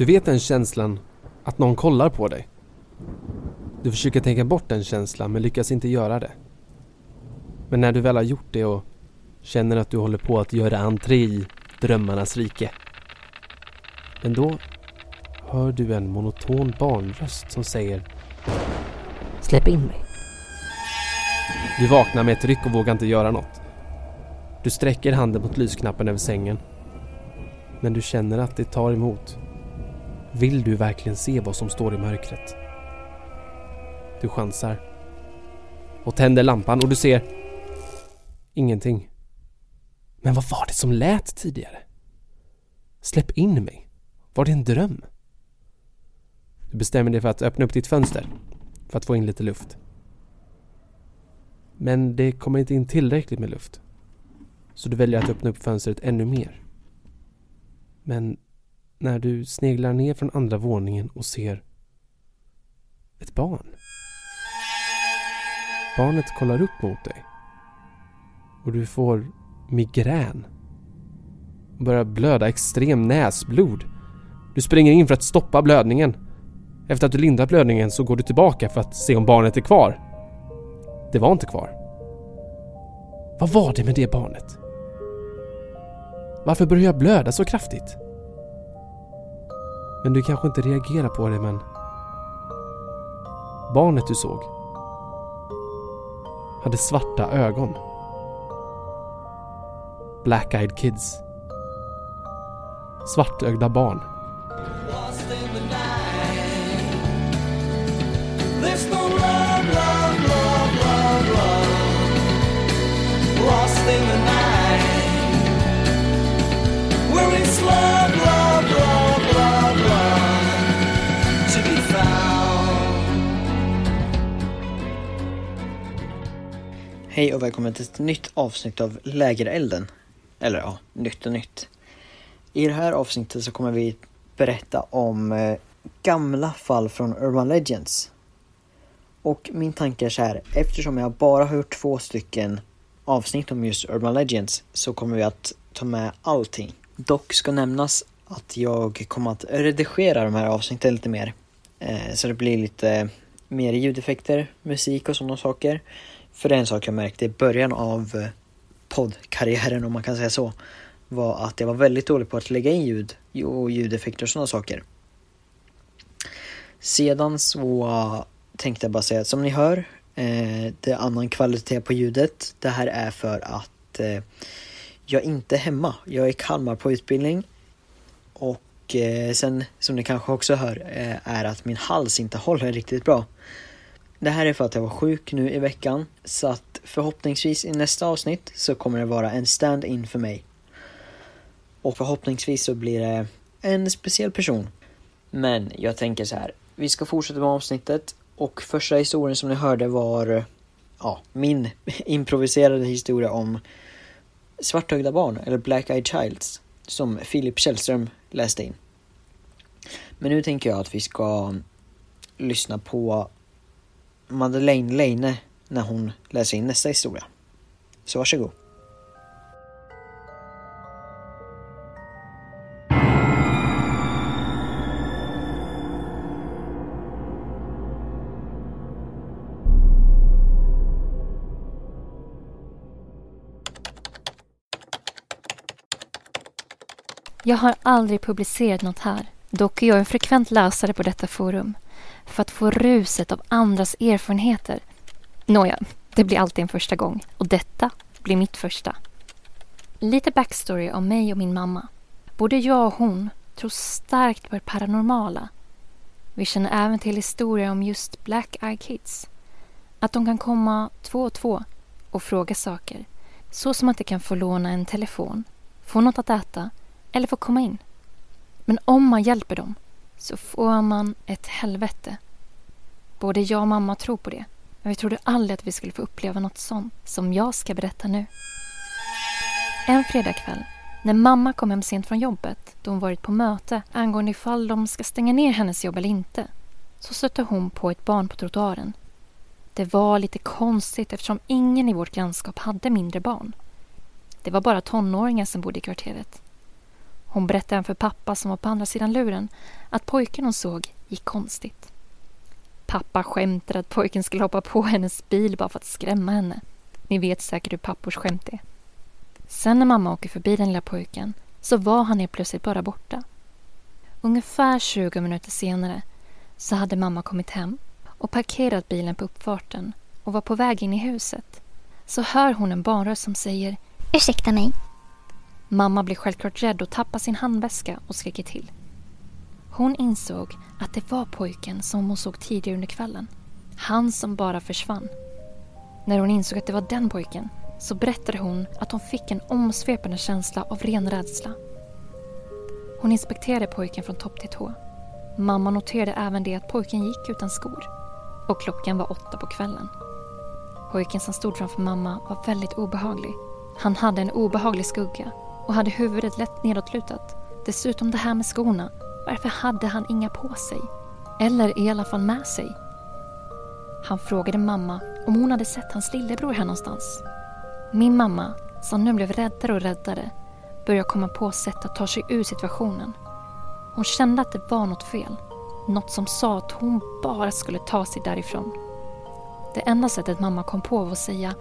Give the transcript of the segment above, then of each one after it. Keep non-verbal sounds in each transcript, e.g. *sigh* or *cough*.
Du vet den känslan att någon kollar på dig. Du försöker tänka bort den känslan men lyckas inte göra det. Men när du väl har gjort det och känner att du håller på att göra entré i drömmarnas rike. Men då hör du en monoton barnröst som säger Släpp in mig. Du vaknar med ett ryck och vågar inte göra något. Du sträcker handen mot lysknappen över sängen. Men du känner att det tar emot. Vill du verkligen se vad som står i mörkret? Du chansar. Och tänder lampan och du ser... Ingenting. Men vad var det som lät tidigare? Släpp in mig. Var det en dröm? Du bestämmer dig för att öppna upp ditt fönster för att få in lite luft. Men det kommer inte in tillräckligt med luft. Så du väljer att öppna upp fönstret ännu mer. Men när du sneglar ner från andra våningen och ser ett barn. Barnet kollar upp mot dig. Och du får migrän. Och börjar blöda extrem näsblod. Du springer in för att stoppa blödningen. Efter att du lindrat blödningen så går du tillbaka för att se om barnet är kvar. Det var inte kvar. Vad var det med det barnet? Varför började jag blöda så kraftigt? Men du kanske inte reagerar på det men... Barnet du såg hade svarta ögon. Black-eyed kids. Svartögda barn. Hej och välkommen till ett nytt avsnitt av Lägerelden. Eller ja, nytt och nytt. I det här avsnittet så kommer vi berätta om eh, gamla fall från Urban Legends. Och min tanke är så här, eftersom jag bara har gjort två stycken avsnitt om just Urban Legends så kommer vi att ta med allting. Dock ska nämnas att jag kommer att redigera de här avsnitten lite mer. Eh, så det blir lite mer ljudeffekter, musik och sådana saker. För det är en sak jag märkte i början av eh, poddkarriären om man kan säga så. Var att jag var väldigt dålig på att lägga in ljud och ljudeffekter och sådana saker. Sedan så tänkte jag bara säga att som ni hör, eh, det är annan kvalitet på ljudet. Det här är för att eh, jag inte är hemma. Jag är i Kalmar på utbildning. Och eh, sen, som ni kanske också hör, eh, är att min hals inte håller riktigt bra. Det här är för att jag var sjuk nu i veckan, så att förhoppningsvis i nästa avsnitt så kommer det vara en stand-in för mig. Och förhoppningsvis så blir det en speciell person. Men jag tänker så här, vi ska fortsätta med avsnittet och första historien som ni hörde var ja, min *laughs* improviserade historia om svartögda barn, eller Black Eyed Childs, som Filip Källström läste in. Men nu tänker jag att vi ska lyssna på Madeleine Leine när hon läser in nästa historia. Så varsågod. Jag har aldrig publicerat något här. Dock är jag en frekvent läsare på detta forum. För att få ruset av andras erfarenheter. Nåja, det blir alltid en första gång. Och detta blir mitt första. Lite backstory om mig och min mamma. Både jag och hon tror starkt på det paranormala. Vi känner även till historier om just Black Eye Kids. Att de kan komma två och två och fråga saker. Så som att de kan få låna en telefon, få något att äta eller få komma in. Men om man hjälper dem så får man ett helvete. Både jag och mamma tror på det. Men vi trodde aldrig att vi skulle få uppleva något sånt som jag ska berätta nu. En fredagkväll när mamma kom hem sent från jobbet då hon varit på möte angående ifall de ska stänga ner hennes jobb eller inte så stötte hon på ett barn på trottoaren. Det var lite konstigt eftersom ingen i vårt grannskap hade mindre barn. Det var bara tonåringar som bodde i kvarteret. Hon berättade även för pappa som var på andra sidan luren att pojken hon såg gick konstigt. Pappa skämtade att pojken skulle hoppa på hennes bil bara för att skrämma henne. Ni vet säkert hur pappors skämt är. Sen när mamma åker förbi den lilla pojken så var han helt plötsligt bara borta. Ungefär 20 minuter senare så hade mamma kommit hem och parkerat bilen på uppfarten och var på väg in i huset. Så hör hon en barnröst som säger Ursäkta mig. Mamma blir självklart rädd och tappar sin handväska och skriker till. Hon insåg att det var pojken som hon såg tidigare under kvällen. Han som bara försvann. När hon insåg att det var den pojken så berättade hon att hon fick en omsvepande känsla av ren rädsla. Hon inspekterade pojken från topp till tå. Mamma noterade även det att pojken gick utan skor. Och klockan var åtta på kvällen. Pojken som stod framför mamma var väldigt obehaglig. Han hade en obehaglig skugga och hade huvudet lätt nedåtlutat. Dessutom det här med skorna. Varför hade han inga på sig? Eller i alla fall med sig? Han frågade mamma om hon hade sett hans lillebror här någonstans. Min mamma, som nu blev räddare och räddare, började komma på sätt att ta sig ur situationen. Hon kände att det var något fel. Något som sa att hon bara skulle ta sig därifrån. Det enda sättet mamma kom på var att säga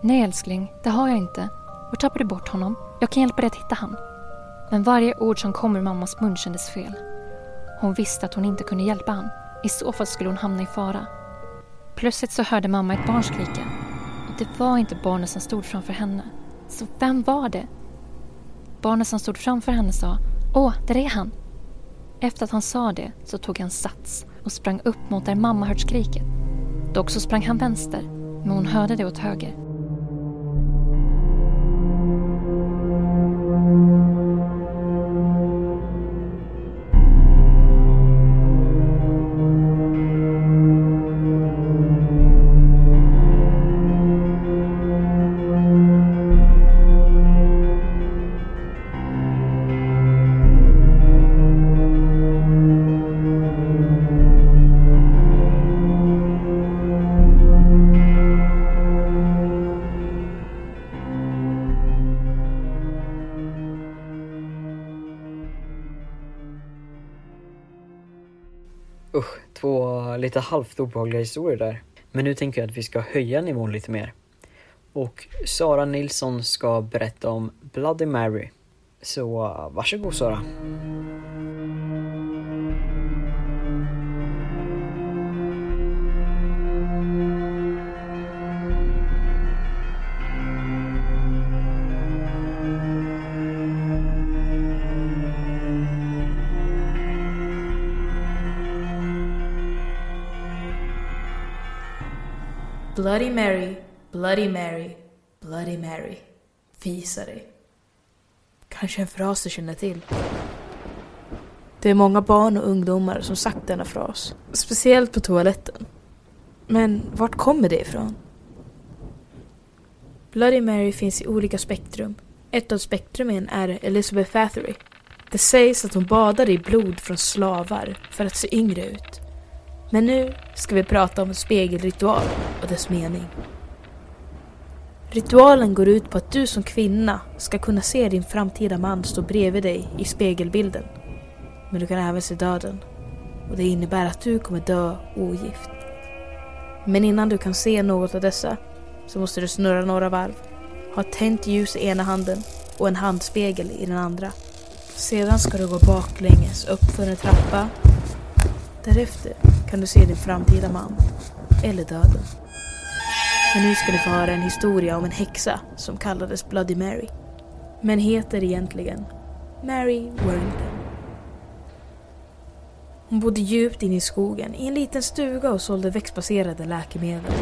Nej älskling, det har jag inte. Var tappade du bort honom? Jag kan hjälpa dig att hitta han. Men varje ord som kom ur mammas mun kändes fel. Hon visste att hon inte kunde hjälpa han. I så fall skulle hon hamna i fara. Plötsligt så hörde mamma ett barn skrika. Och det var inte barnet som stod framför henne. Så vem var det? Barnet som stod framför henne sa Åh, där är han! Efter att han sa det så tog han sats och sprang upp mot där mamma hört skriket. Dock så sprang han vänster, men hon hörde det åt höger. Lite halvt obehagliga historier där. Men nu tänker jag att vi ska höja nivån lite mer. Och Sara Nilsson ska berätta om Bloody Mary. Så varsågod Sara. Bloody Mary, Bloody Mary, Bloody Mary. Visa dig. Kanske en fras du känner till. Det är många barn och ungdomar som sagt denna fras. Speciellt på toaletten. Men vart kommer det ifrån? Bloody Mary finns i olika spektrum. Ett av spektrumen är Elizabeth Bathory. Det sägs att hon badade i blod från slavar för att se yngre ut. Men nu ska vi prata om en spegelritual och dess mening. Ritualen går ut på att du som kvinna ska kunna se din framtida man stå bredvid dig i spegelbilden. Men du kan även se döden. Och det innebär att du kommer dö ogift. Men innan du kan se något av dessa så måste du snurra några varv. Ha tänt ljus i ena handen och en handspegel i den andra. Sedan ska du gå baklänges upp för en trappa. Därefter kan du se din framtida man. Eller döden. Men nu ska ni få höra en historia om en häxa som kallades Bloody Mary. Men heter egentligen Mary Worthington. Hon bodde djupt inne i skogen i en liten stuga och sålde växtbaserade läkemedel.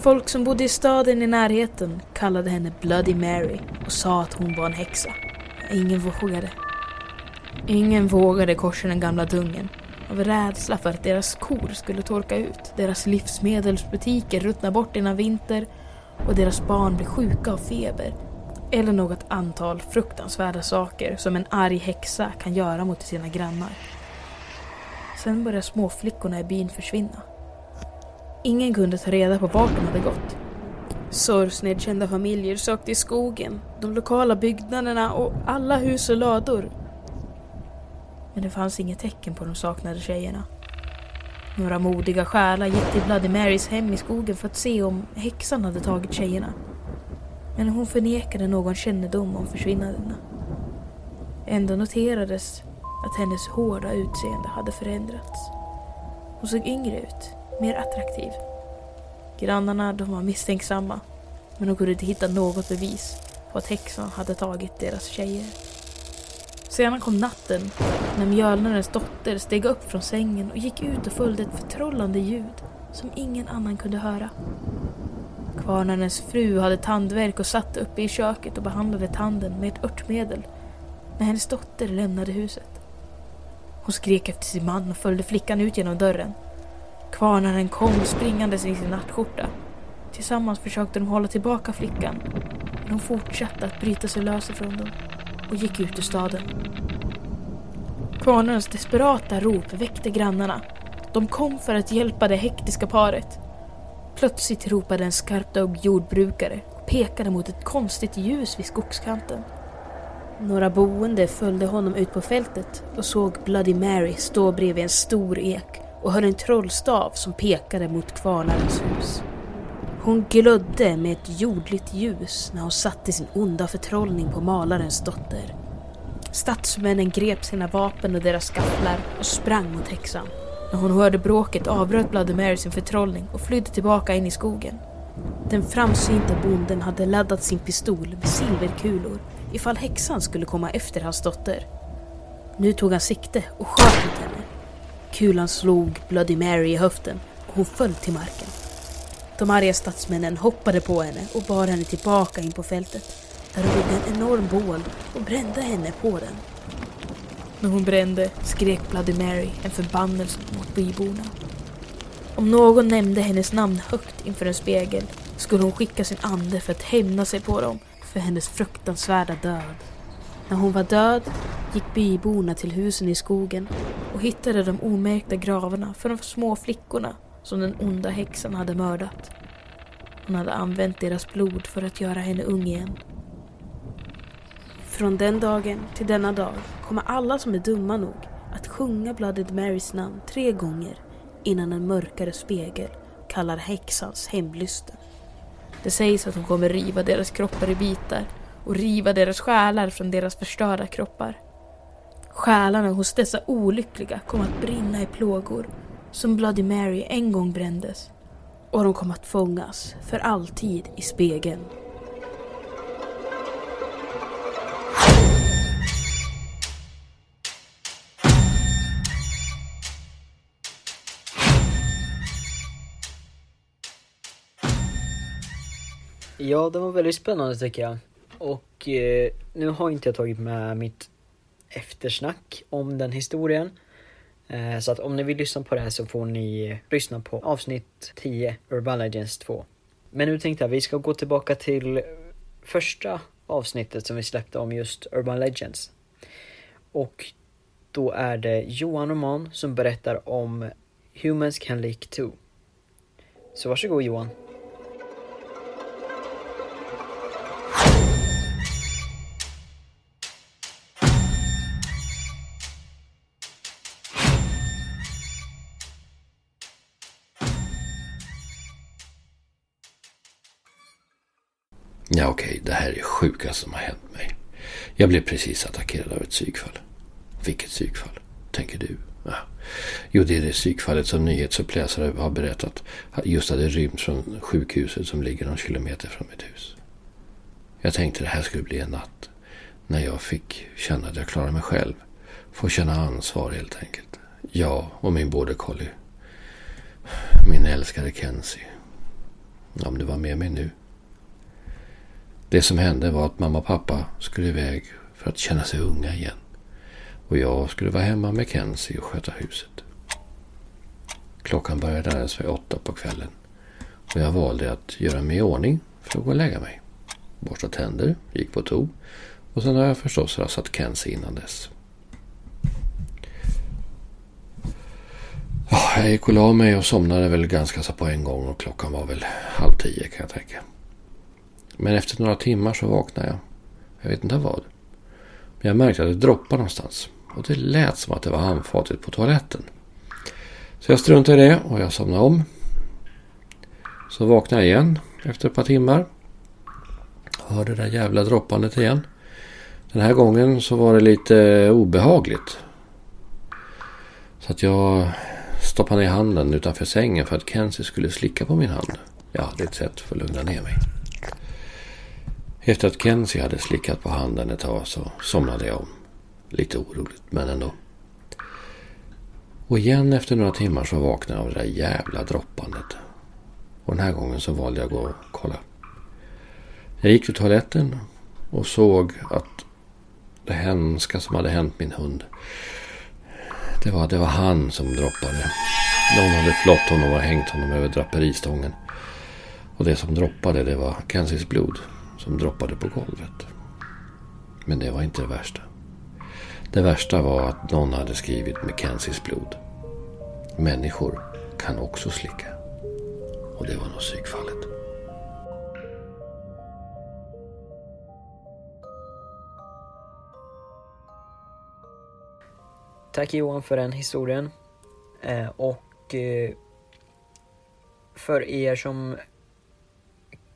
Folk som bodde i staden i närheten kallade henne Bloody Mary och sa att hon var en häxa. Ingen vågade. Ingen vågade korsa den gamla dungen av rädsla för att deras kor skulle torka ut, deras livsmedelsbutiker ruttna bort innan vinter och deras barn blir sjuka av feber. Eller något antal fruktansvärda saker som en arg häxa kan göra mot sina grannar. Sen började småflickorna i byn försvinna. Ingen kunde ta reda på vart de hade gått. Sorgsnedkända familjer sökte i skogen, de lokala byggnaderna och alla hus och lador. Men det fanns inget tecken på de saknade tjejerna. Några modiga själar gick till Bloody Marys hem i skogen för att se om häxan hade tagit tjejerna. Men hon förnekade någon kännedom om försvinnandena. Ändå noterades att hennes hårda utseende hade förändrats. Hon såg yngre ut, mer attraktiv. Grannarna de var misstänksamma, men de kunde inte hitta något bevis på att häxan hade tagit deras tjejer. Sedan kom natten när mjölnarens dotter steg upp från sängen och gick ut och följde ett förtrollande ljud som ingen annan kunde höra. Kvarnarens fru hade tandvärk och satt uppe i köket och behandlade tanden med ett örtmedel när hennes dotter lämnade huset. Hon skrek efter sin man och följde flickan ut genom dörren. Kvarnaren kom springandes i sin nattskjorta. Tillsammans försökte de hålla tillbaka flickan, men hon fortsatte att bryta sig lös ifrån dem och gick ut ur staden. Kvarnarnas desperata rop väckte grannarna. De kom för att hjälpa det hektiska paret. Plötsligt ropade en skarptögd jordbrukare och pekade mot ett konstigt ljus vid skogskanten. Några boende följde honom ut på fältet och såg Bloody Mary stå bredvid en stor ek och hörde en trollstav som pekade mot kvarnarens hus. Hon glödde med ett jordligt ljus när hon satte sin onda förtrollning på malarens dotter. Stadsmännen grep sina vapen och deras skafflar och sprang mot häxan. När hon hörde bråket avbröt Bloody Mary sin förtrollning och flydde tillbaka in i skogen. Den framsynta bonden hade laddat sin pistol med silverkulor ifall häxan skulle komma efter hans dotter. Nu tog han sikte och sköt mot henne. Kulan slog Bloody Mary i höften och hon föll till marken. De arga statsmännen hoppade på henne och bar henne tillbaka in på fältet där de byggde en enorm bål och brände henne på den. När hon brände skrek Bloody Mary en förbannelse mot byborna. Om någon nämnde hennes namn högt inför en spegel skulle hon skicka sin ande för att hämna sig på dem för hennes fruktansvärda död. När hon var död gick byborna till husen i skogen och hittade de omärkta gravarna för de små flickorna som den onda häxan hade mördat. Hon hade använt deras blod för att göra henne ung igen. Från den dagen till denna dag kommer alla som är dumma nog att sjunga Blooded Marys namn tre gånger innan en mörkare spegel kallar häxans hemlysten. Det sägs att hon kommer riva deras kroppar i bitar och riva deras själar från deras förstörda kroppar. Själarna hos dessa olyckliga kommer att brinna i plågor som Bloody Mary en gång brändes. Och de kom att fångas för alltid i spegeln. Ja, det var väldigt spännande tycker jag. Och eh, nu har inte jag tagit med mitt eftersnack om den historien. Eh, så att om ni vill lyssna på det här så får ni lyssna på avsnitt 10, Urban Legends 2. Men nu tänkte jag vi ska gå tillbaka till första avsnittet som vi släppte om just Urban Legends. Och då är det Johan Roman som berättar om Humans Can Leak 2. Så varsågod Johan. Ja, okej, det här är det sjukaste som har hänt mig. Jag blev precis attackerad av ett psykfall. Vilket psykfall, tänker du? Ja. Jo, det är det psykfallet som nyhetsuppläsare har berättat just hade rymt från sjukhuset som ligger någon kilometer från mitt hus. Jag tänkte det här skulle bli en natt när jag fick känna att jag klarar mig själv. Få känna ansvar helt enkelt. Jag och min border collie. Min älskade Kenzie. Om du var med mig nu. Det som hände var att mamma och pappa skulle iväg för att känna sig unga igen. Och jag skulle vara hemma med Kenzie och sköta huset. Klockan började alldeles vid åtta på kvällen. Och jag valde att göra mig i ordning för att gå och lägga mig. Borsta tänder, gick på to. Och sen har jag förstås rassat Kenzie innan dess. Jag gick och la mig och somnade väl ganska så på en gång och klockan var väl halv tio kan jag tänka. Men efter några timmar så vaknade jag. Jag vet inte vad. Men jag märkte att det droppade någonstans. Och det lät som att det var handfatet på toaletten. Så jag struntade i det och jag somnade om. Så vaknade jag igen efter ett par timmar. Hörde det där jävla droppandet igen. Den här gången så var det lite obehagligt. Så att jag stoppade ner handen utanför sängen för att Kenzie skulle slicka på min hand. Ja, det är ett sätt för att lugna ner mig. Efter att Kenzie hade slickat på handen ett tag så somnade jag om. Lite oroligt, men ändå. Och igen efter några timmar så vaknade jag av det där jävla droppandet. Och den här gången så valde jag att gå och kolla. Jag gick till toaletten och såg att det hemska som hade hänt min hund. Det var, det var han som droppade. Någon hade flott honom och hängt honom över draperistången. Och det som droppade det var Kenzies blod som droppade på golvet. Men det var inte det värsta. Det värsta var att någon hade skrivit Mackenzies blod. Människor kan också slicka. Och det var nog psykfallet. Tack Johan för den historien. Eh, och eh, för er som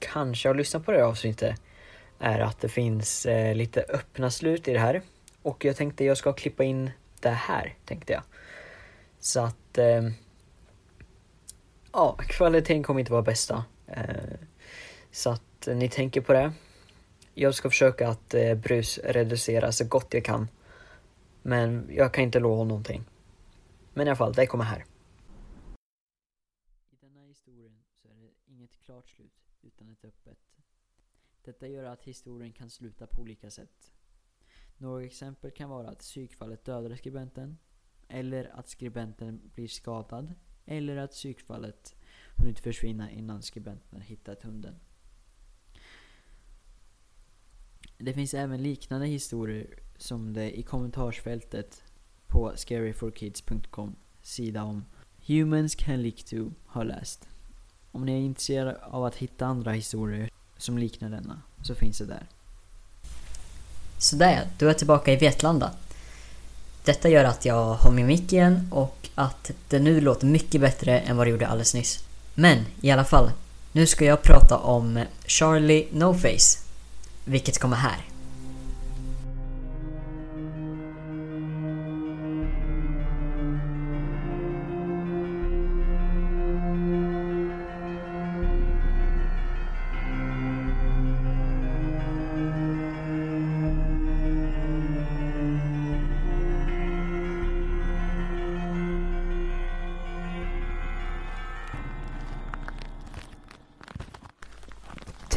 kanske har lyssnat på det här avsnittet är att det finns eh, lite öppna slut i det här. Och jag tänkte jag ska klippa in det här, tänkte jag. Så att... Eh, ja, kvaliteten kommer inte vara bästa. Eh, så att ni tänker på det. Jag ska försöka att eh, brusreducera så gott jag kan. Men jag kan inte lova någonting. Men i alla fall, det kommer här. I denna historien så är det inget klart slut, utan ett öppet. Detta gör att historien kan sluta på olika sätt. Några exempel kan vara att psykfallet dödar skribenten, eller att skribenten blir skadad, eller att psykfallet hunnit försvinna innan skribenten hittat hunden. Det finns även liknande historier som det i kommentarsfältet på scaryforkids.com sida om Humans can leak to har läst. Om ni är intresserade av att hitta andra historier som liknar denna så finns det där. Sådär, du är tillbaka i Vetlanda. Detta gör att jag har min mick igen och att det nu låter mycket bättre än vad det gjorde alldeles nyss. Men i alla fall, nu ska jag prata om Charlie No Face, vilket kommer här.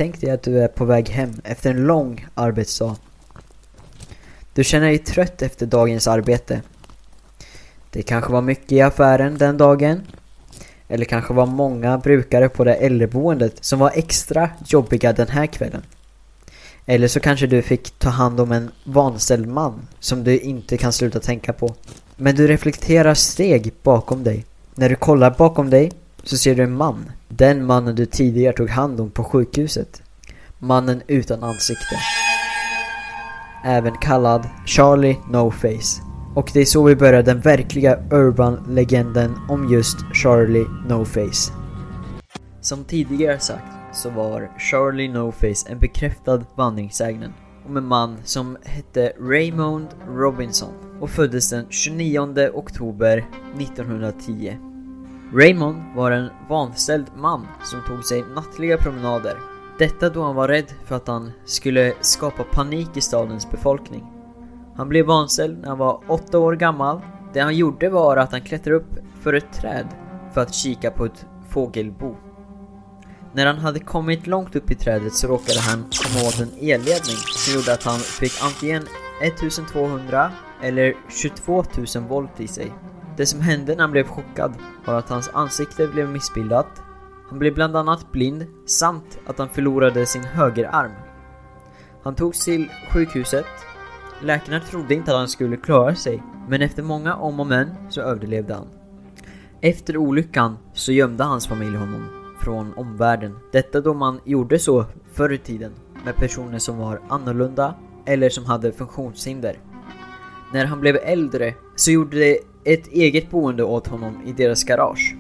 Tänk dig att du är på väg hem efter en lång arbetsdag. Du känner dig trött efter dagens arbete. Det kanske var mycket i affären den dagen. Eller kanske var många brukare på det äldreboendet som var extra jobbiga den här kvällen. Eller så kanske du fick ta hand om en vanställd man som du inte kan sluta tänka på. Men du reflekterar steg bakom dig. När du kollar bakom dig så ser du en man. Den mannen du tidigare tog hand om på sjukhuset. Mannen utan ansikte. Även kallad Charlie No Face. Och det är så vi börjar den verkliga urban-legenden om just Charlie No Face. Som tidigare sagt så var Charlie No Face en bekräftad vandringssägnen om en man som hette Raymond Robinson och föddes den 29 oktober 1910. Raymond var en vanställd man som tog sig nattliga promenader. Detta då han var rädd för att han skulle skapa panik i stadens befolkning. Han blev vanställd när han var åtta år gammal. Det han gjorde var att han klättrade upp för ett träd för att kika på ett fågelbo. När han hade kommit långt upp i trädet så råkade han komma åt en elledning som gjorde att han fick antingen 1200 eller 22 000 volt i sig. Det som hände när han blev chockad var att hans ansikte blev missbildat, han blev bland annat blind samt att han förlorade sin högerarm. Han togs till sjukhuset. Läkarna trodde inte att han skulle klara sig, men efter många om och men så överlevde han. Efter olyckan så gömde hans familj honom från omvärlden. Detta då man gjorde så förr i tiden med personer som var annorlunda eller som hade funktionshinder. När han blev äldre så gjorde det ett eget boende åt honom i deras garage.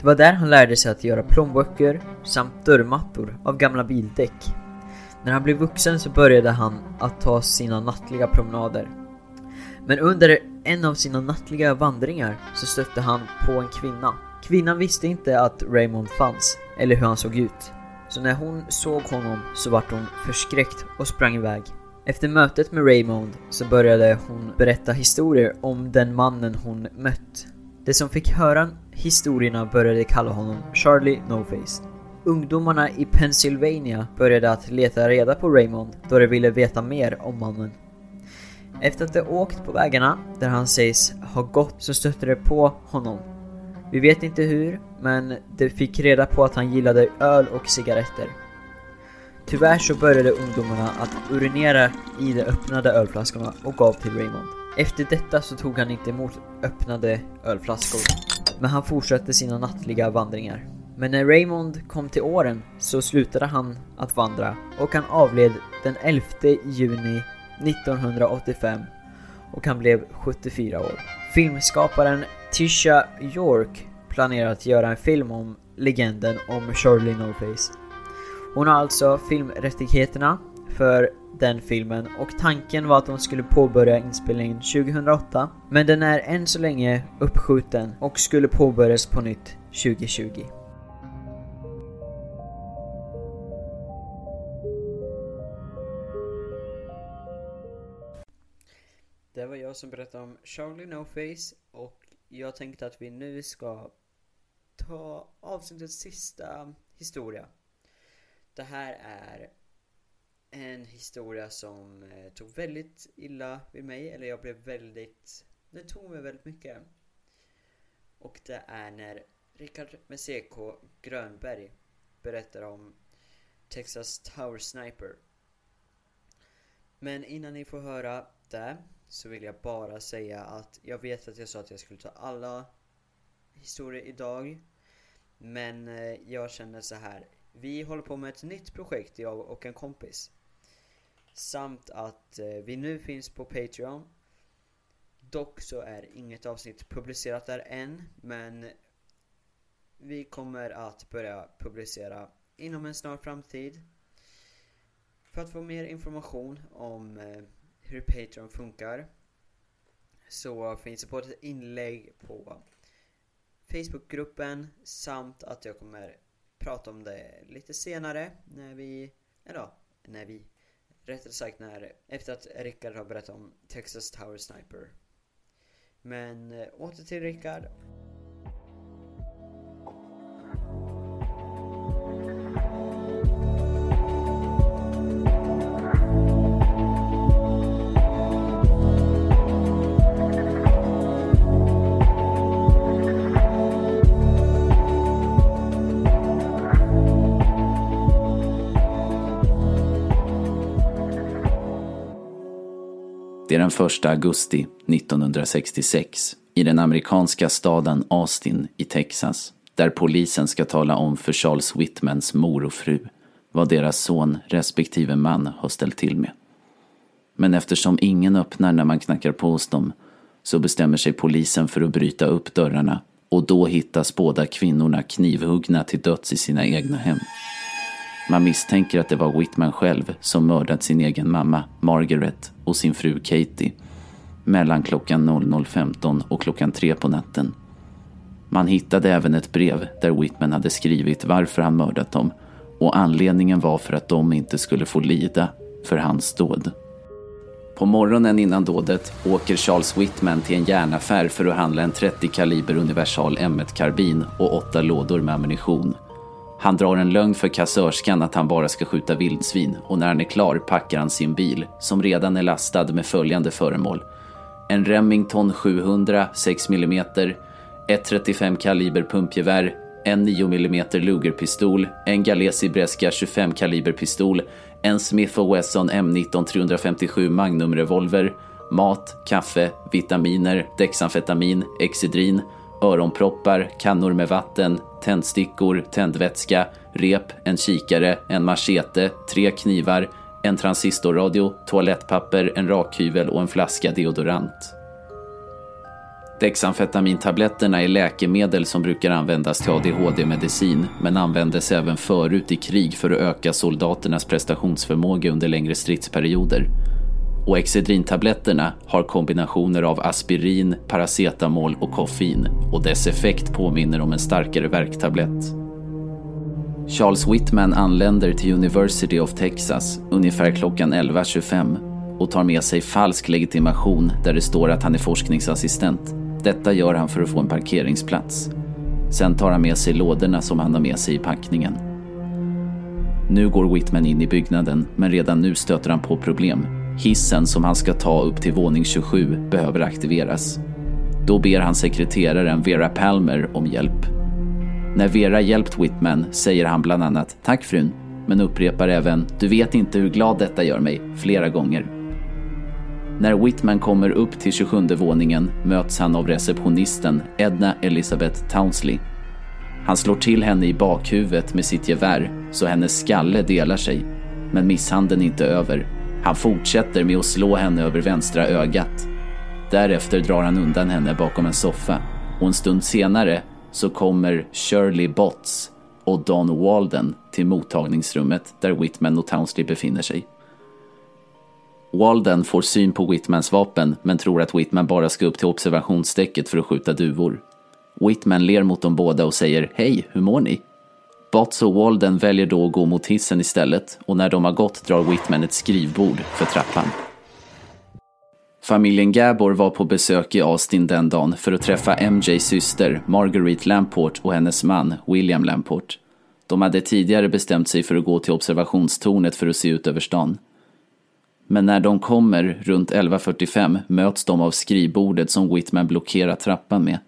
Det var där han lärde sig att göra plånböcker samt dörrmattor av gamla bildäck. När han blev vuxen så började han att ta sina nattliga promenader. Men under en av sina nattliga vandringar så stötte han på en kvinna. Kvinnan visste inte att Raymond fanns, eller hur han såg ut. Så när hon såg honom så vart hon förskräckt och sprang iväg. Efter mötet med Raymond så började hon berätta historier om den mannen hon mött. De som fick höra historierna började kalla honom Charlie Noface. Ungdomarna i Pennsylvania började att leta reda på Raymond då de ville veta mer om mannen. Efter att de åkt på vägarna där han sägs ha gått så stötte de på honom. Vi vet inte hur, men de fick reda på att han gillade öl och cigaretter. Tyvärr så började ungdomarna att urinera i de öppnade ölflaskorna och gav till Raymond. Efter detta så tog han inte emot öppnade ölflaskor, men han fortsatte sina nattliga vandringar. Men när Raymond kom till åren så slutade han att vandra och han avled den 11 juni 1985 och han blev 74 år. Filmskaparen Tisha York planerar att göra en film om legenden om Charlie No-Face. Hon har alltså filmrättigheterna för den filmen och tanken var att de skulle påbörja inspelningen 2008 men den är än så länge uppskjuten och skulle påbörjas på nytt 2020. Det var jag som berättade om Charlie No Face och jag tänkte att vi nu ska ta avsnittets sista historia. Det här är en historia som eh, tog väldigt illa vid mig, eller jag blev väldigt... Det tog mig väldigt mycket. Och det är när Rickard med CK Grönberg berättar om Texas Tower Sniper. Men innan ni får höra det så vill jag bara säga att jag vet att jag sa att jag skulle ta alla historier idag. Men eh, jag känner så här. Vi håller på med ett nytt projekt, jag och en kompis. Samt att eh, vi nu finns på Patreon. Dock så är inget avsnitt publicerat där än, men vi kommer att börja publicera inom en snar framtid. För att få mer information om eh, hur Patreon funkar så finns det både ett inlägg på Facebookgruppen samt att jag kommer prata om det lite senare när vi, eller när vi, rättare sagt när, efter att Rickard har berättat om Texas Tower Sniper. Men eh, åter till Rickard. Det är den 1 augusti 1966 i den amerikanska staden Austin i Texas där polisen ska tala om för Charles Whitmans mor och fru vad deras son respektive man har ställt till med. Men eftersom ingen öppnar när man knackar på hos dem så bestämmer sig polisen för att bryta upp dörrarna och då hittas båda kvinnorna knivhuggna till döds i sina egna hem. Man misstänker att det var Whitman själv som mördat sin egen mamma, Margaret, och sin fru Katie mellan klockan 00.15 och klockan 3 på natten. Man hittade även ett brev där Whitman hade skrivit varför han mördat dem och anledningen var för att de inte skulle få lida för hans dåd. På morgonen innan dådet åker Charles Whitman till en järnaffär för att handla en 30 kaliber universal M1-karbin och åtta lådor med ammunition. Han drar en lögn för kassörskan att han bara ska skjuta vildsvin och när han är klar packar han sin bil, som redan är lastad med följande föremål. En Remington 700 6 mm, ett 35 kaliber pumpgevär, en 9 mm Lugerpistol, en Galesi Bresca 25 kaliber pistol, en Smith Wesson M19 357 Magnum revolver, mat, kaffe, vitaminer, dexamfetamin, Exidrin, öronproppar, kannor med vatten, tändstickor, tändvätska, rep, en kikare, en machete, tre knivar, en transistorradio, toalettpapper, en rakhyvel och en flaska deodorant. Dexamfetamintabletterna är läkemedel som brukar användas till ADHD-medicin men användes även förut i krig för att öka soldaternas prestationsförmåga under längre stridsperioder. Och Excedrintabletterna har kombinationer av aspirin, paracetamol och koffein och dess effekt påminner om en starkare värktablett. Charles Whitman anländer till University of Texas ungefär klockan 11.25 och tar med sig falsk legitimation där det står att han är forskningsassistent. Detta gör han för att få en parkeringsplats. Sen tar han med sig lådorna som han har med sig i packningen. Nu går Whitman in i byggnaden, men redan nu stöter han på problem. Hissen som han ska ta upp till våning 27 behöver aktiveras. Då ber han sekreteraren Vera Palmer om hjälp. När Vera hjälpt Whitman säger han bland annat “Tack frun” men upprepar även “Du vet inte hur glad detta gör mig” flera gånger. När Whitman kommer upp till 27 våningen möts han av receptionisten Edna Elizabeth Townsley. Han slår till henne i bakhuvudet med sitt gevär så hennes skalle delar sig. Men misshandeln är inte över. Han fortsätter med att slå henne över vänstra ögat. Därefter drar han undan henne bakom en soffa och en stund senare så kommer Shirley Botts och Don Walden till mottagningsrummet där Whitman och Townsley befinner sig. Walden får syn på Whitmans vapen men tror att Whitman bara ska upp till observationsdäcket för att skjuta duvor. Whitman ler mot dem båda och säger “Hej, hur mår ni?” Botts och Walden väljer då att gå mot hissen istället och när de har gått drar Whitman ett skrivbord för trappan. Familjen Gabor var på besök i Austin den dagen för att träffa MJs syster Marguerite Lamport och hennes man William Lamport. De hade tidigare bestämt sig för att gå till observationstornet för att se ut över stan. Men när de kommer runt 11.45 möts de av skrivbordet som Whitman blockerar trappan med.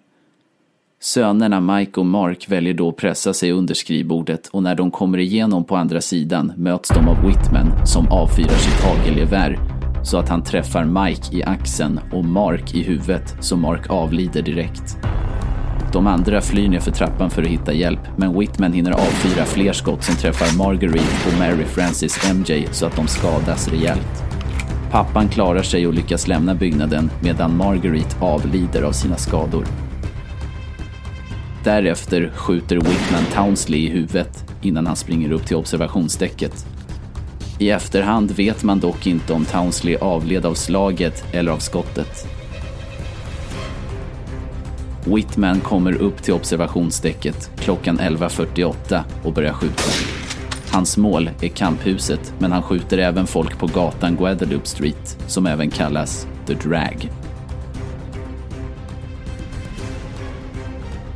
Sönerna Mike och Mark väljer då att pressa sig under skrivbordet och när de kommer igenom på andra sidan möts de av Whitman som avfyrar sitt hagelgevär så att han träffar Mike i axeln och Mark i huvudet så Mark avlider direkt. De andra flyr ner för trappan för att hitta hjälp men Whitman hinner avfyra fler skott som träffar Marguerite och Mary Frances MJ så att de skadas rejält. Pappan klarar sig och lyckas lämna byggnaden medan Marguerite avlider av sina skador. Därefter skjuter Whitman Townsley i huvudet innan han springer upp till observationsdäcket. I efterhand vet man dock inte om Townsley avled av slaget eller av skottet. Whitman kommer upp till observationsdäcket klockan 11.48 och börjar skjuta. Hans mål är kamphuset, men han skjuter även folk på gatan Guadalupe Street, som även kallas The Drag.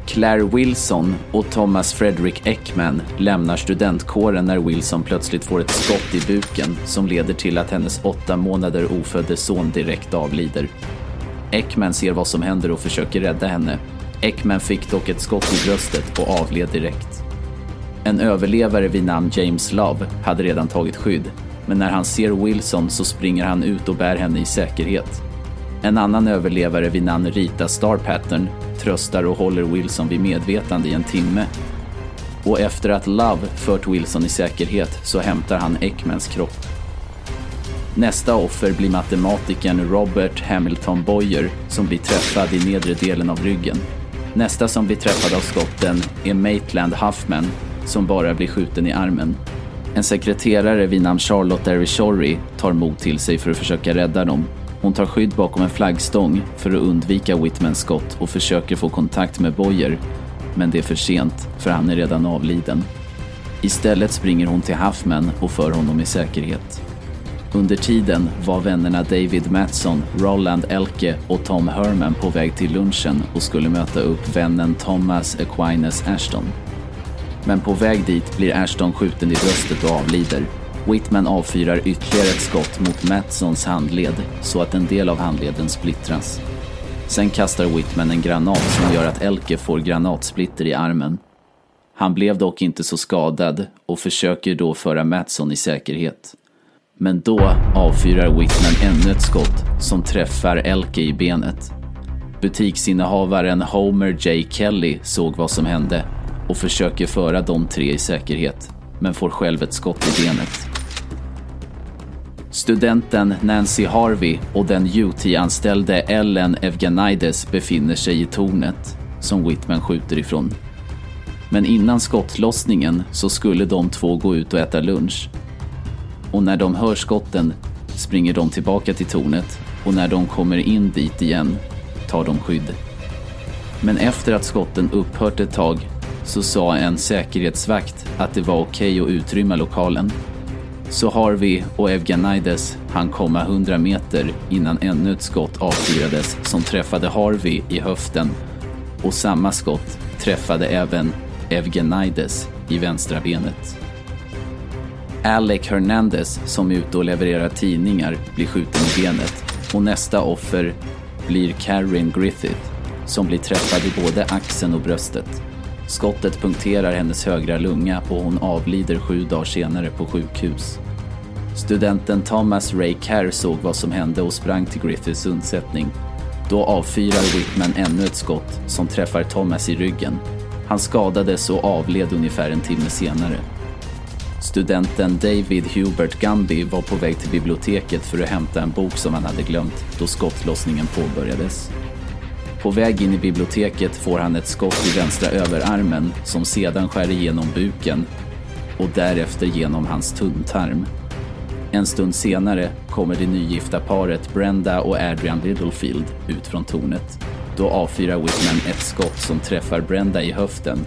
Claire Wilson och Thomas Frederick Ekman lämnar studentkåren när Wilson plötsligt får ett skott i buken som leder till att hennes åtta månader ofödde son direkt avlider. Ekman ser vad som händer och försöker rädda henne. Ekman fick dock ett skott i bröstet och avled direkt. En överlevare vid namn James Love hade redan tagit skydd, men när han ser Wilson så springer han ut och bär henne i säkerhet. En annan överlevare vid namn Rita Starpattern tröstar och håller Wilson vid medvetande i en timme. Och efter att Love fört Wilson i säkerhet så hämtar han Ekmans kropp. Nästa offer blir matematikern Robert Hamilton Boyer som blir träffad i nedre delen av ryggen. Nästa som blir träffad av skotten är Maitland Huffman som bara blir skjuten i armen. En sekreterare vid namn Charlotte Erishori tar mod till sig för att försöka rädda dem. Hon tar skydd bakom en flaggstång för att undvika Whitmans skott och försöker få kontakt med Boyer. Men det är för sent, för han är redan avliden. Istället springer hon till Huffman och för honom i säkerhet. Under tiden var vännerna David Matson, Roland Elke och Tom Herman på väg till lunchen och skulle möta upp vännen Thomas Aquinas Ashton. Men på väg dit blir Ashton skjuten i bröstet och avlider. Whitman avfyrar ytterligare ett skott mot Matsons handled så att en del av handleden splittras. Sen kastar Whitman en granat som gör att Elke får granatsplitter i armen. Han blev dock inte så skadad och försöker då föra Matson i säkerhet. Men då avfyrar Whitman ännu ett skott som träffar Elke i benet. Butiksinnehavaren Homer J. Kelly såg vad som hände och försöker föra de tre i säkerhet, men får själv ett skott i benet. Studenten Nancy Harvey och den UT-anställde Ellen Evganides befinner sig i tornet som Whitman skjuter ifrån. Men innan skottlossningen så skulle de två gå ut och äta lunch. Och när de hör skotten springer de tillbaka till tornet och när de kommer in dit igen tar de skydd. Men efter att skotten upphört ett tag så sa en säkerhetsvakt att det var okej att utrymma lokalen. Så Harvey och Evganides hann komma 100 meter innan ännu ett skott avfyrades som träffade Harvey i höften och samma skott träffade även Evgenides i vänstra benet. Alec Hernandez som är ute och levererar tidningar blir skjuten i benet och nästa offer blir Karen Griffith som blir träffad i både axeln och bröstet. Skottet punkterar hennes högra lunga och hon avlider sju dagar senare på sjukhus. Studenten Thomas Ray Kerr såg vad som hände och sprang till Griffiths undsättning. Då avfyrar Whitman ännu ett skott som träffar Thomas i ryggen. Han skadades och avled ungefär en timme senare. Studenten David Hubert Gumby var på väg till biblioteket för att hämta en bok som han hade glömt då skottlossningen påbörjades. På väg in i biblioteket får han ett skott i vänstra överarmen som sedan skär igenom buken och därefter genom hans tunntarm. En stund senare kommer det nygifta paret Brenda och Adrian Littlefield ut från tornet. Då avfyrar Whitman ett skott som träffar Brenda i höften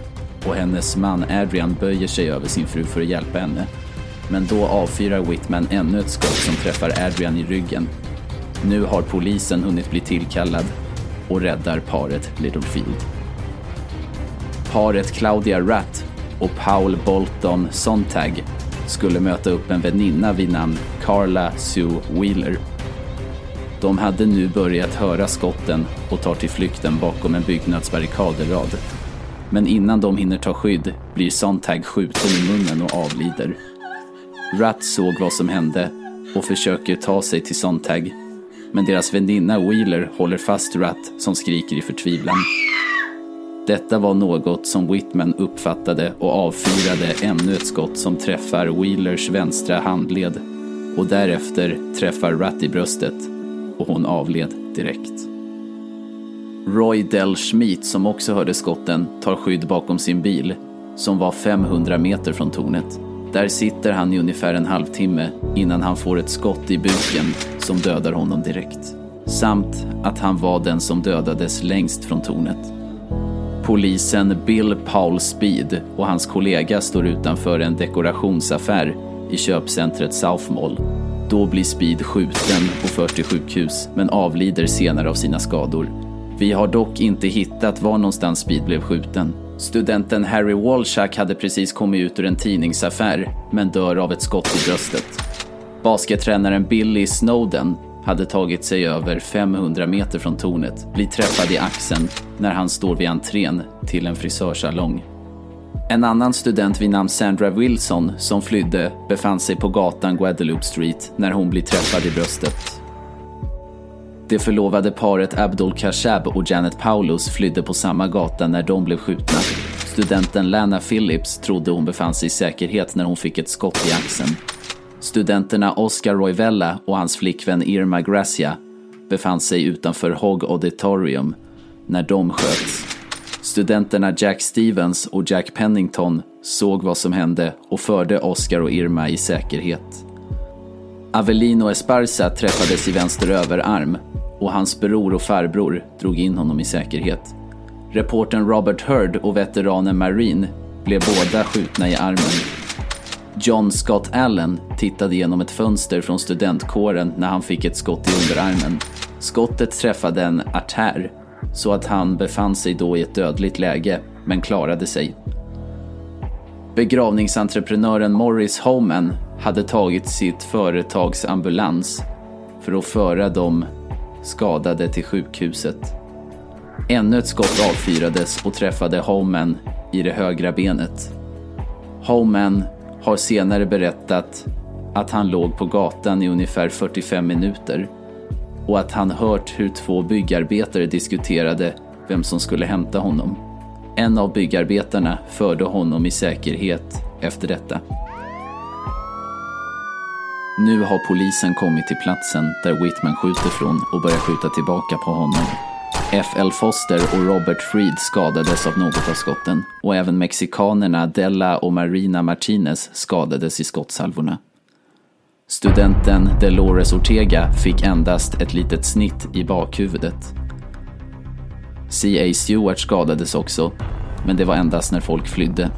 och hennes man Adrian böjer sig över sin fru för att hjälpa henne. Men då avfyrar Whitman ännu ett skott som träffar Adrian i ryggen. Nu har polisen hunnit bli tillkallad och räddar paret Littlefield. Paret Claudia Ratt och Paul Bolton Sontag skulle möta upp en väninna vid namn Carla Sue Wheeler. De hade nu börjat höra skotten och tar till flykten bakom en byggnadsbarrikaderad. Men innan de hinner ta skydd blir Sontag skjuten i munnen och avlider. Ratt såg vad som hände och försöker ta sig till Sontag. Men deras väninna Wheeler håller fast Ratt som skriker i förtvivlan. Detta var något som Whitman uppfattade och avfyrade ännu ett skott som träffar Wheelers vänstra handled och därefter träffar Ratt i bröstet och hon avled direkt. Roy Del Schmidt, som också hörde skotten, tar skydd bakom sin bil, som var 500 meter från tornet. Där sitter han i ungefär en halvtimme innan han får ett skott i buken som dödar honom direkt. Samt att han var den som dödades längst från tornet. Polisen Bill Paul Speed och hans kollega står utanför en dekorationsaffär i köpcentret South Mall. Då blir Speed skjuten och förs till sjukhus, men avlider senare av sina skador. Vi har dock inte hittat var någonstans Speed blev skjuten. Studenten Harry Walshack hade precis kommit ut ur en tidningsaffär, men dör av ett skott i bröstet. Baskettränaren Billy Snowden hade tagit sig över 500 meter från tornet, blir träffad i axeln när han står vid entrén till en frisörsalong. En annan student vid namn Sandra Wilson som flydde befann sig på gatan Guadeloupe Street när hon blir träffad i bröstet. Det förlovade paret Abdul Kashab och Janet Paulus flydde på samma gata när de blev skjutna. Studenten Lana Phillips trodde hon befann sig i säkerhet när hon fick ett skott i axeln. Studenterna Oscar Roivella och hans flickvän Irma Gracia befann sig utanför Hog Auditorium när de sköts. Studenterna Jack Stevens och Jack Pennington såg vad som hände och förde Oscar och Irma i säkerhet. Avelino Esparza träffades i vänster överarm och hans bror och farbror drog in honom i säkerhet. Reportern Robert Hurd och veteranen Marine blev båda skjutna i armen. John Scott Allen tittade genom ett fönster från studentkåren när han fick ett skott i underarmen. Skottet träffade en artär så att han befann sig då i ett dödligt läge, men klarade sig. Begravningsentreprenören Morris Homan hade tagit sitt företags ambulans för att föra dem skadade till sjukhuset. Ännu ett skott avfyrades och träffade Homan i det högra benet. Homan har senare berättat att han låg på gatan i ungefär 45 minuter och att han hört hur två byggarbetare diskuterade vem som skulle hämta honom. En av byggarbetarna förde honom i säkerhet efter detta. Nu har polisen kommit till platsen där Whitman skjuter från och börjar skjuta tillbaka på honom. F.L. Foster och Robert Freed skadades av något av skotten och även mexikanerna Della och Marina Martinez skadades i skottsalvorna. Studenten Delores Ortega fick endast ett litet snitt i bakhuvudet. C.A. Stewart skadades också, men det var endast när folk flydde.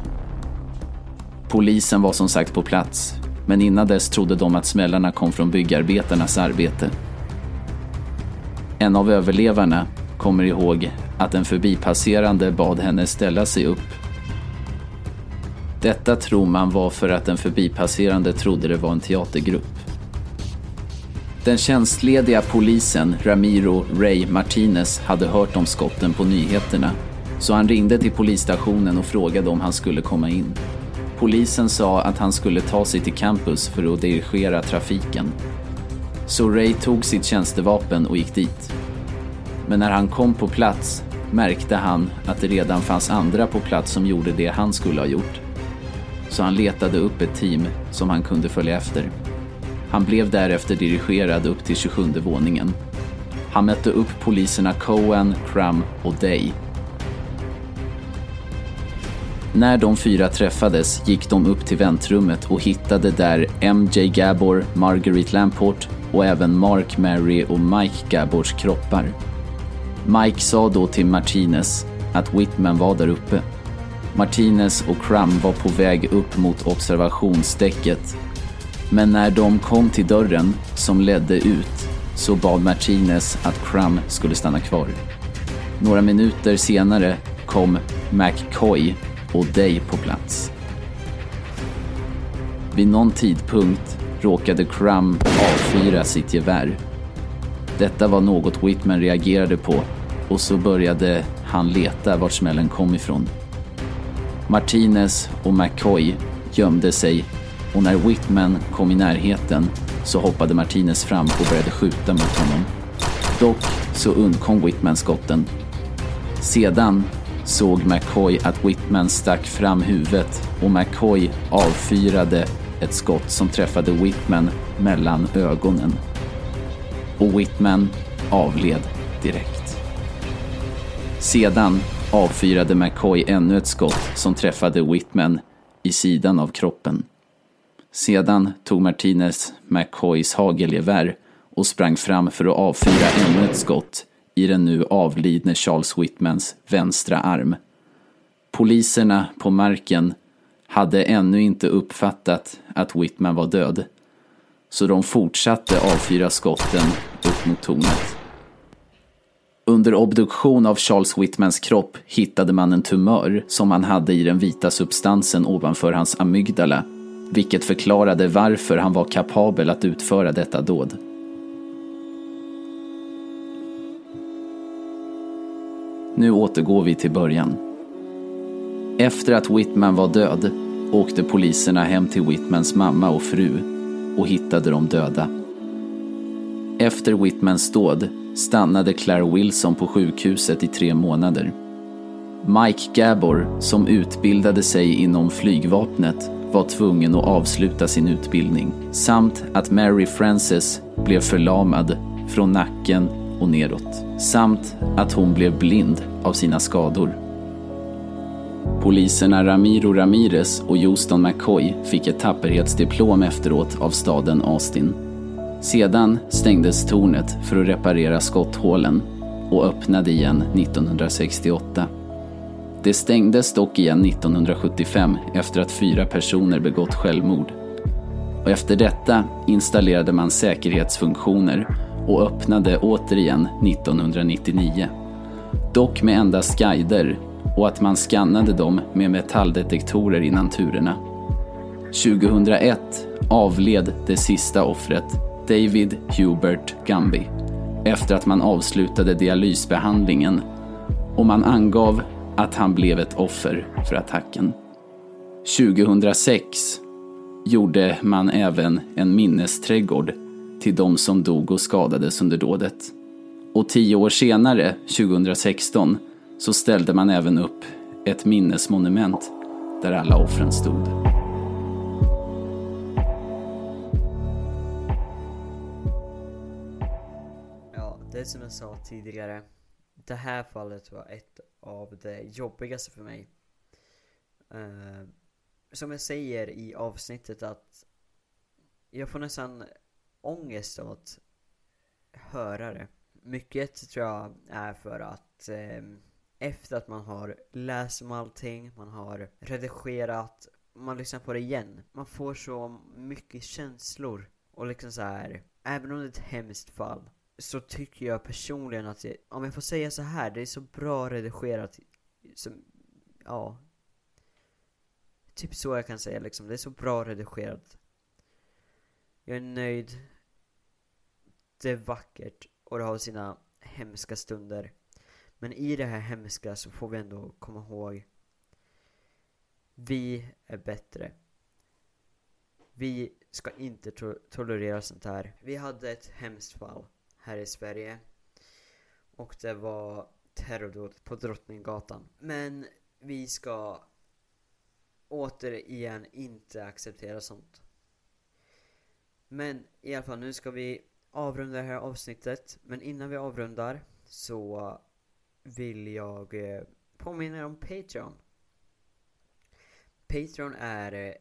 Polisen var som sagt på plats, men innan dess trodde de att smällarna kom från byggarbetarnas arbete. En av överlevarna kommer ihåg att en förbipasserande bad henne ställa sig upp. Detta tror man var för att en förbipasserande trodde det var en teatergrupp. Den tjänstlediga polisen Ramiro Ray Martinez hade hört om skotten på nyheterna så han ringde till polisstationen och frågade om han skulle komma in. Polisen sa att han skulle ta sig till campus för att dirigera trafiken. Så Ray tog sitt tjänstevapen och gick dit. Men när han kom på plats märkte han att det redan fanns andra på plats som gjorde det han skulle ha gjort. Så han letade upp ett team som han kunde följa efter. Han blev därefter dirigerad upp till 27 våningen. Han mötte upp poliserna Cohen, Crum och Day. När de fyra träffades gick de upp till väntrummet och hittade där MJ Gabor, Marguerite Lamport och även Mark, Mary och Mike Gabors kroppar. Mike sa då till Martinez att Whitman var där uppe. Martinez och Crum var på väg upp mot observationsdäcket. Men när de kom till dörren som ledde ut så bad Martinez att Crum skulle stanna kvar. Några minuter senare kom McCoy och dig på plats. Vid någon tidpunkt råkade Crum avfyra sitt gevär. Detta var något Whitman reagerade på och så började han leta vart smällen kom ifrån. Martinez och McCoy gömde sig och när Whitman kom i närheten så hoppade Martinez fram och började skjuta mot honom. Dock så undkom Whitman skotten. Sedan såg McCoy att Whitman stack fram huvudet och McCoy avfyrade ett skott som träffade Whitman mellan ögonen. Och Whitman avled direkt. Sedan avfyrade McCoy ännu ett skott som träffade Whitman i sidan av kroppen. Sedan tog Martinez McCoys hagelgevär och sprang fram för att avfyra ännu ett skott i den nu avlidne Charles Whitmans vänstra arm. Poliserna på marken hade ännu inte uppfattat att Whitman var död, så de fortsatte avfyra skotten upp mot tornet. Under obduktion av Charles Whitmans kropp hittade man en tumör som han hade i den vita substansen ovanför hans amygdala, vilket förklarade varför han var kapabel att utföra detta dåd. Nu återgår vi till början. Efter att Whitman var död åkte poliserna hem till Whitmans mamma och fru och hittade de döda. Efter Whitmans dåd stannade Claire Wilson på sjukhuset i tre månader. Mike Gabor, som utbildade sig inom flygvapnet, var tvungen att avsluta sin utbildning samt att Mary Frances blev förlamad från nacken och neråt samt att hon blev blind av sina skador. Poliserna Ramiro Ramirez och Houston McCoy fick ett tapperhetsdiplom efteråt av staden Austin. Sedan stängdes tornet för att reparera skotthålen och öppnade igen 1968. Det stängdes dock igen 1975 efter att fyra personer begått självmord. Och efter detta installerade man säkerhetsfunktioner och öppnade återigen 1999. Dock med endast guider och att man skannade dem med metalldetektorer innan turerna. 2001 avled det sista offret, David Hubert Gumby, efter att man avslutade dialysbehandlingen och man angav att han blev ett offer för attacken. 2006 gjorde man även en minnesträdgård till de som dog och skadades under dådet. Och tio år senare, 2016, så ställde man även upp Ett minnesmonument där alla offren stod. Ja, det är som jag sa tidigare. Det här fallet var ett av det jobbigaste för mig. Uh, som jag säger i avsnittet att jag får nästan ångest av att höra det. Mycket tror jag är för att eh, efter att man har läst om allting, man har redigerat, man lyssnar på det igen. Man får så mycket känslor och liksom så här. även om det är ett hemskt fall så tycker jag personligen att, det, om jag får säga så här, det är så bra redigerat. Som, ja. Typ så jag kan säga liksom, det är så bra redigerat. Jag är nöjd. Det är vackert och det har sina hemska stunder. Men i det här hemska så får vi ändå komma ihåg Vi är bättre. Vi ska inte to tolerera sånt här. Vi hade ett hemskt fall här i Sverige. Och det var terrordåd på Drottninggatan. Men vi ska återigen inte acceptera sånt. Men i alla fall, nu ska vi avrunda det här avsnittet. Men innan vi avrundar så vill jag eh, påminna er om Patreon. Patreon är eh,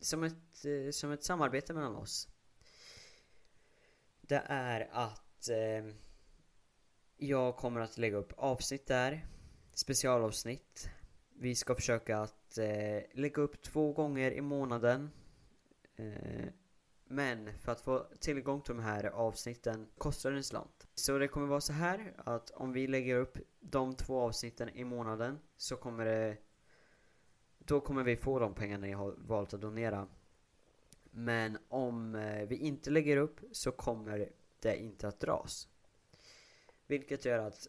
som ett, eh, som ett samarbete mellan oss. Det är att eh, jag kommer att lägga upp avsnitt där. Specialavsnitt. Vi ska försöka att eh, lägga upp två gånger i månaden. Eh, men för att få tillgång till de här avsnitten kostar det en slant. Så det kommer vara så här att om vi lägger upp de två avsnitten i månaden så kommer det då kommer vi få de pengarna ni har valt att donera. Men om eh, vi inte lägger upp så kommer det inte att dras. Vilket gör att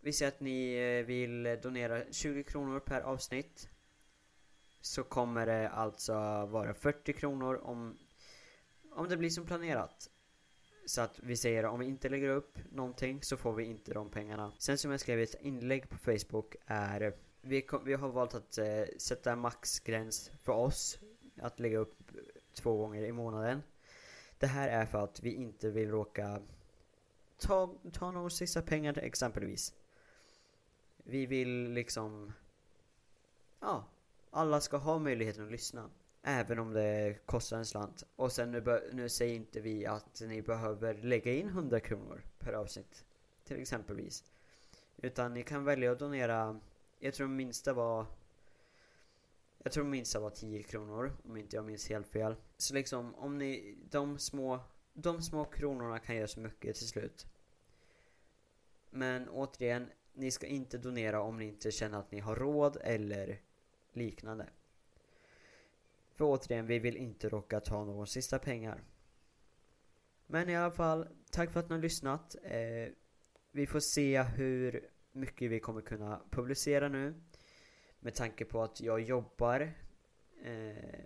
vi säger att ni eh, vill donera 20 kronor per avsnitt. Så kommer det alltså vara 40 kronor om, om det blir som planerat. Så att vi säger om vi inte lägger upp någonting så får vi inte de pengarna. Sen som jag skrev i ett inlägg på Facebook är vi, kom, vi har valt att eh, sätta en maxgräns för oss att lägga upp två gånger i månaden. Det här är för att vi inte vill råka ta, ta några sista pengar exempelvis. Vi vill liksom, ja, alla ska ha möjligheten att lyssna. Även om det kostar en slant. Och sen nu, nu säger inte vi att ni behöver lägga in 100 kronor per avsnitt. Till exempelvis. Utan ni kan välja att donera, jag tror minsta var jag tror minsta var 10 kronor om inte jag minns helt fel. Så liksom om ni, de små, de små kronorna kan göra så mycket till slut. Men återigen, ni ska inte donera om ni inte känner att ni har råd eller liknande. För återigen, vi vill inte råka ta någon sista pengar. Men i alla fall, tack för att ni har lyssnat. Eh, vi får se hur mycket vi kommer kunna publicera nu. Med tanke på att jag jobbar eh,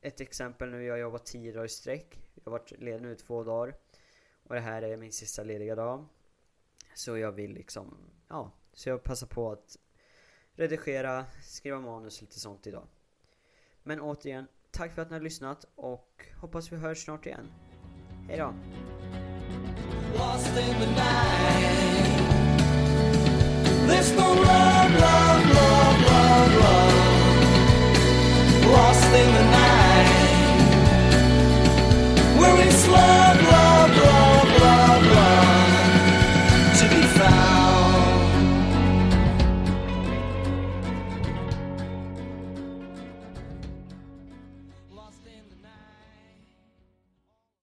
Ett exempel nu, jag har jobbat 10 dagar i sträck Jag har varit ledig nu två dagar Och det här är min sista lediga dag Så jag vill liksom, ja Så jag passar på att redigera, skriva manus och lite sånt idag men återigen, tack för att ni har lyssnat och hoppas vi hörs snart igen. Hejdå! Lost in the night. There's no love, love, love, love, love. Lost in the night.